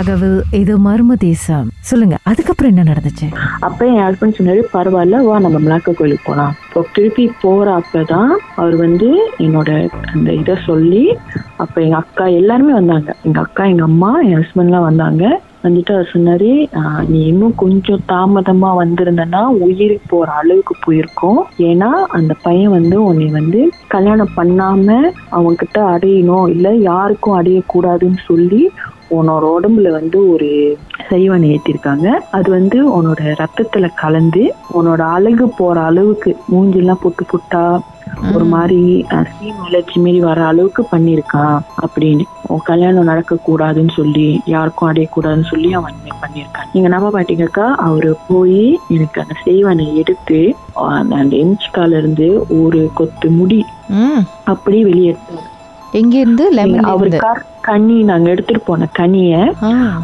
ராகவில் இது மர்ம தேசம். சொல்லுங்க அதுக்கப்புறம் என்ன நடந்துச்சு? அப்ப என் ஹஸ்பண்ட் சொன்னாரு பரவாயில்ல வா நம்ம மிளாக்க கோயிலுக்கு போலாம். இப்போ திருப்பி போற அப்பதான் அவர் வந்து என்னோட அந்த இதை சொல்லி அப்ப எங்க அக்கா எல்லாருமே வந்தாங்க. எங்க அக்கா எங்க அம்மா என் ஹஸ்பண்ட்லாம் வந்தாங்க. வந்துட்டு அவர் சொன்னாரு நீ இன்னும் கொஞ்சம் தாமதமா வந்திருந்தனா உயிருக்கு போற அளவுக்கு போயிருக்கோம். ஏன்னா அந்த பையன் வந்து உன்னை வந்து கல்யாணம் பண்ணாம அவங்க கிட்ட அடையணும். இல்ல யாருக்கும் அடையக்கூடாதுன்னு சொல்லி உன்னோட உடம்புல வந்து ஒரு செய்வனை ஏற்றிருக்காங்க அது வந்து உன்னோட ரத்தத்துல கலந்து உன்னோட அழகு போற அளவுக்கு மூஞ்செல்லாம் புட்டு புட்டா ஒரு மாதிரி ஸ்கீம் அலர்ஜி மாரி வர அளவுக்கு பண்ணியிருக்கான் அப்படின்னு. உன் கல்யாணம் நடக்க கூடாதுன்னு சொல்லி யாருக்கும் அடையக்கூடாதுன்னு சொல்லி அவன் பண்ணியிருக்கான். நீங்க நம்ப மாட்டீங்கக்கா. அவரு போய் எனக்கு அந்த செய்வனை எடுத்து அந்த அந்த எம்சிக்கால இருந்து ஒரு கொத்து முடி அப்படியே வெளியே எடுத்தாரு. எங்க இருந்து அவரு கர்- கனி நாங்க எடுத்துட்டு போன கனிய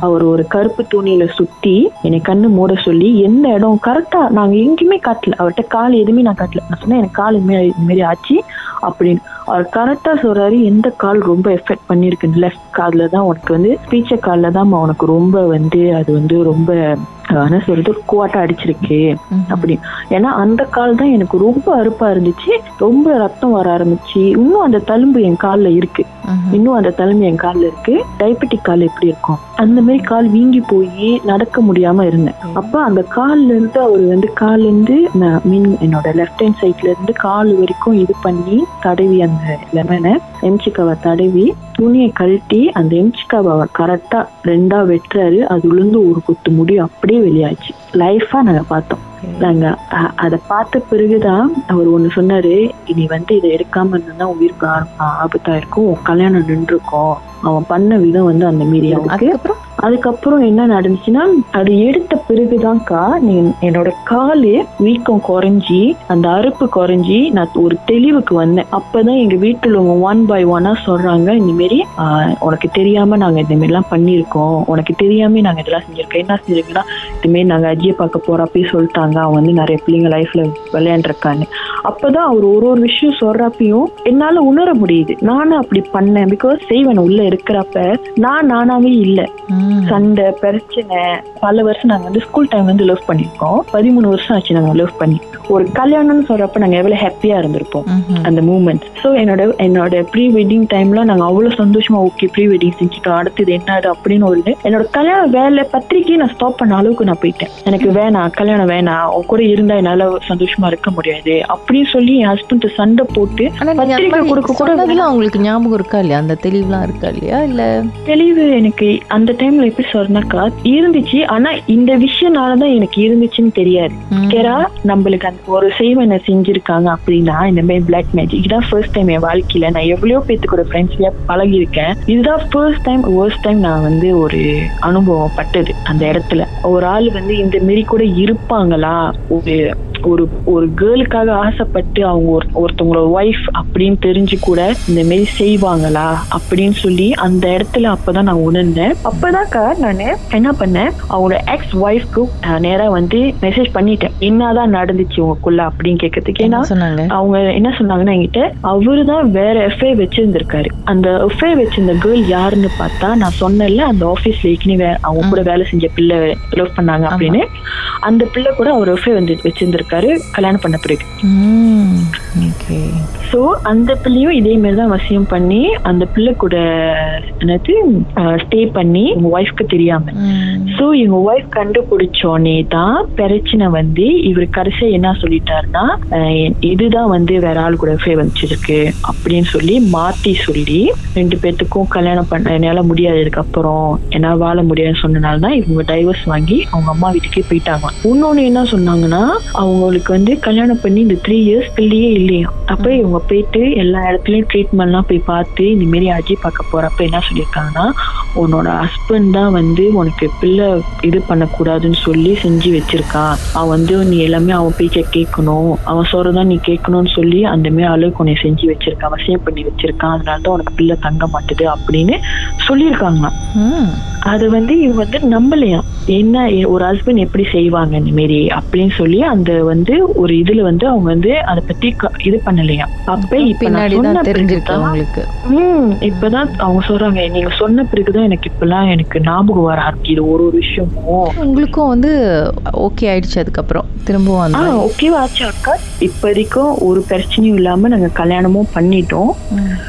அவர் ஒரு கருப்பு துணியில சுத்தி என்னை கண்ணு மூட சொல்லி எந்த இடம்? கரெக்டா நாங்க எங்கேயுமே காட்டல. அவர்கிட்ட கால் எதுவுமே நான் காட்டல. நான் சொன்னேன் எனக்கு கால் மாதிரி இந்த மாதிரி ஆச்சு அப்படின்னு. அவர் கரெக்டா சொல்றாரு எந்த கால் ரொம்ப எஃபெக்ட் பண்ணிருக்கு? லெஃப்ட் கால்ல தான் உனக்கு வந்து ஸ்பீச்ச கால்ல தான் உனக்கு ரொம்ப வந்து அது வந்து ரொம்ப என்ன சொல்றது குவாட்டா அடிச்சிருக்கு ம். அப்படி. ஏன்னா அந்த கால் தான் எனக்கு ரொம்ப அறுப்பா இருந்துச்சு. ரொம்ப ரத்தம் வர ஆரம்பிச்சு. இன்னும் அந்த தழும்பு என் கால்ல இருக்கு. இன்னும் அந்த தழும்பு என் கால்ல இருக்கு. டயபெட்டிக் கால் எப்படி இருக்கும் அந்த மாதிரி கால் வீங்கி போய் நடக்க முடியாம இருந்தேன். அப்ப அந்த கால்ல இருந்து அவர் வந்து கால்ல இருந்து மீன் என்னோட லெஃப்ட் ஹேண்ட் சைட்ல இருந்து கால் வரைக்கும் இது பண்ணி தடவி அந்த லெமனை எம்சிக்காவை தடவி துணியை கழட்டி அந்த எம்சிக்காவை அவர் கரெக்டா ரெண்டா வெட்டுறாரு. அது உளுந்து ஒரு குத்து முடி அப்படியே வெளியாச்சு. லைஃபா நாங்க பார்த்தோம். நாங்க அ- அத பார்த்த பிறகுதான் அவர் ஒண்ணு சொன்னாரு நீ வந்து இதை எடுக்காம இருந்தா உயிருக்கு ஆ- ஆபத்தா இருக்கும். உன் கல்யாணம் நின்றுக்கும். அவன் பண்ண விதம் வந்து அந்த மீறி இருக்கு அதுக்கப்புறம் என்ன நடந்துச்சுன்னா அது எடுத்த பிறகுதான்க்கா நீ என்னோட காலு வீக்கம் குறைஞ்சி அந்த அறுப்பு குறைஞ்சி நான் ஒரு தெளிவுக்கு வந்தேன். அப்பதான் எங்க வீட்டுல ஒன் பை ஒன்னா சொல்றாங்க இந்த மாரி உனக்கு தெரியாம நாங்க இந்த மாதிரி எல்லாம் பண்ணிருக்கோம் உனக்கு தெரியாம நாங்க இதெல்லாம் செஞ்சிருக்கோம். என்ன செஞ்சிருக்கோம்னா இதுமாரி நாங்க அஜியை பார்க்க போறப்பயே சொல்லிட்டாங்க. அவன் வந்து நிறைய பிள்ளைங்க லைஃப்ல விளையாண்டுருக்கான்னு. அப்பதான் அவர் ஒரு ஒரு விஷயம் சொல்றப்பையும் என்னால உணர முடியுது. நானும் அப்படி பண்ணேன். பிகாஸ் செய்வன். உள்ள இருக்கிறப்ப நான் நானாவே இல்ல. சண்டை பிரச்சனை. பல வருஷம் நாங்க வந்து ஸ்கூல் டைம் வந்து லவ் பண்ணிருக்கோம் பதிமூணு வருஷம் ஆச்சு நாங்க லவ் பண்ணி. ஒரு கல்யாணம்னு சொல்றப்ப நாங்க எவ்வளவு ஹாப்பியா இருந்திருப்போம். அந்த மூமெண்ட் ஸோ என்னோட என்னோட ப்ரீ வெட்டிங் டைம்ல நாங்க அவ்வளவு சந்தோஷமா ஓகே ப்ரீ வெட்டிங் செஞ்சுட்டோம். அடுத்தது என்னது அப்படின்னு ஒரு. என்னோட கல்யாண வேலை பத்திரிக்கையை நான் ஸ்டாப் பண்ண அளவுக்கு நான் போயிட்டேன். எனக்கு வேணாம். கல்யாணம் வேணாம். கூட இருந்தா என்னால சந்தோஷமா இருக்க முடியாது. அப்படின்னு சொல்லி என் ஹஸ்பண்ட் சண்டை போட்டு பத்திரிக்கை கொடுக்க கூட உங்களுக்கு ஞாபகம் இருக்கா இல்லையா? அந்த தெளிவுலாம் இருக்கா இல்லையா? இல்ல தெளிவு எனக்கு அந்த டைம்ல எப்படி சொன்னாக்கா இருந்துச்சு. ஆனா இந்த விஷயம்னாலதான் எனக்கு இருந்துச்சுன்னு தெரியாது. கேரா நம்மளுக்கு அந்த ஒரு செய்வனை செஞ்சிருக்காங்க அப்படின்னா இந்த மாதிரி பிளாக் மேஜிக் இதான் ஃபர்ஸ்ட் டைம் என் வாழ்க்கையில நான் எவ்வளவோ பேத்து கூட ஃப்ரெண்ட்ஸ்லயா பழகி இருக்கேன் இதுதான் ஃபர்ஸ்ட் டைம் worst டைம் நான் வந்து ஒரு அனுபவம் பட்டது அந்த இடத்துல. ஒரு ஆள் வந்து இந்த மாரி கூட இருப்பாங்களா? ஒரு ஒரு ஒரு கேர்ளுக்காக ஆசைப்பட்டு அவங்க ஒரு ஒருத்தவங்களோட ஒய்ஃப் அப்படின்னு தெரிஞ்சு கூட இந்த மாரி செய்வாங்களா அப்படின்னு சொல்லி அந்த இடத்துல அப்பதான் நான் உணர்ந்தேன். அப்பதான்க்கா நான் என்ன பண்ணேன்? அவங்களோட எக்ஸ் ஒய்ஃப்க்கு நேரா வந்து மெசேஜ் பண்ணிட்டேன். என்னதான் நடந்துச்சு உங்களுக்குள்ள அப்படின்னு கேட்கறதுக்கு? ஏன்னா என்ன சொன்னாங்க? அவங்க என்ன சொன்னாங்கன்னா என்கிட்ட அவரு தான் வேற எஃப்ஐ வச்சிருந்திருக்காரு. அந்த எஃப்ஐ வச்சிருந்த கேர்ள் யாருன்னு பார்த்தா நான் சொன்னேன்ல அந்த ஆபீஸ்ல ஏற்கனவே அவங்க கூட வேலை செஞ்ச பிள்ளை லவ் பண்ணாங்க அப்படின்னு. அந்த பிள்ளை கூட அவர் எஃப்ஐ வந்து வச்சிருந்திருக்காரு. கல்யாணம் பண்ண பிறகு. ஸோ அந்த பிள்ளையும் இதே மாதிரி தான் வசியம் பண்ணி அந்த பிள்ளை கூட என்னது ஸ்டே பண்ணி உங்க ஒய்ஃப்க்கு தெரியாம. சோ இவங்க ஒய்ஃப் கண்டுபிடிச்சோடனே தான் பிரச்சனை வந்து இவர் கடைசியா என்ன சொல்லிட்டாருன்னா இதுதான் வந்து வேற ஆள் கூட ஃபே வச்சிருக்கு அப்படின்னு சொல்லி மாத்தி சொல்லி ரெண்டு பேர்த்துக்கும் கல்யாணம் பண்ண என்னால முடியாது இதுக்கப்புறம் என்னால வாழ முடியாதுன்னு சொன்னனால தான் இவங்க டைவர்ஸ் வாங்கி அவங்க அம்மா வீட்டுக்கே போயிட்டாங்க. இன்னொன்னு என்ன சொன்னாங்கன்னா அவங்களுக்கு வந்து கல்யாணம் பண்ணி இந்த த்ரீ இயர்ஸ் பிள்ளையே இல்லையா? அப்ப இவங்க போயிட்டு எல்லா இடத்துலயும் ட்ரீட்மெண்ட்லாம் போய் பார்த்து இந்த மாரி அஜய் பார்க்க போறப்ப என்ன சொல்லியிருக்காங்கன்னா உன்னோட ஹஸ்பண்ட் தான் வந்து உனக்கு பிள்ளை இது பண்ணக்கூடாதுன்னு சொல்லி செஞ்சு வச்சிருக்கான் அவன் வந்து நீ எல்லாமே அவன் பேச்ச கேட்கணும். அவன் சொல்றதான் நீ கேட்கணும்னு சொல்லி அந்த மாதிரி அளவுக்கு உன்னை செஞ்சு வச்சிருக்கான் அவசியம் பண்ணி வச்சிருக்கான் அதனால தான் உனக்கு பிள்ளை தங்க மாட்டுது அப்படின்னு சொல்லியிருக்காங்க ம். அது வந்து இவங்க வந்து நம்பலையாம். என்ன ஒரு ஹஸ்பண்ட் எப்படி செய்வாங்க இந்த மாரி அப்படின்னு சொல்லி அந்த வந்து ஒரு இதுல வந்து அவங்க வந்து அதை பத்தி இது பண்ணலையா அப்ப இப்ப நான் பின்னாடி சொன்ன தான் தெரிஞ்சிருக்கு பிறகுதான் உங்களுக்கு ம் இப்பதான் அவங்க சொல்றாங்க. நீங்க சொன்ன பிறகுதான் எனக்கு இப்பெல்லாம் எனக்கு ஞாபகம் வர ஆரம்பிக்குது. ஒரு ஒரு விஷயமும். உங்களுக்கும் வந்து ஓகே ஆயிடுச்சு அதுக்கப்புறம். திரும்பவும் ஆ ஓகேவா ஆச்சு அக்கா. இப்போதைக்கும் ஒரு பிரச்சனையும் இல்லாம நாங்க கல்யாணமும் பண்ணிட்டோம்.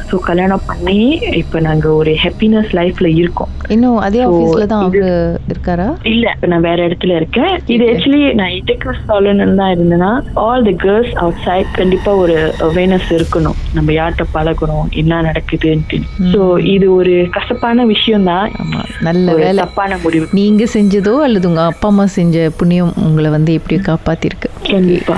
ஸோ கல்யாணம் பண்ணி இப்ப நாங்க ஒரு ஹாப்பினஸ் லைஃப்ல இருக்கோம். இன்னும் அதே ஆபீஸ்ல தான் அவரு இருக்காரா? இல்ல நான் வேற இடத்துல இருக்கேன். இது ஆக்சுவலி நான் இதுக்கு சொல்லணும்னு தான் இருந்தேன்னா all the girls outside கண்டிப்பா ஒரு அவேர்னஸ் இருக்கணும். நம்ம யார்கிட்ட பழகணும் என்ன நடக்குதுன்ட்டு. ஸோ இது ஒரு கசப்பான விஷயம் தான் நல்ல வேலை. தப்பான முடிவு. நீங்க செஞ்சதோ அல்லது உங்க அப்பா அம்மா செஞ்ச புண்ணியம் உங்களை வந்து எப்படி காப்பாத்திருக்கு? கண்டிப்பா.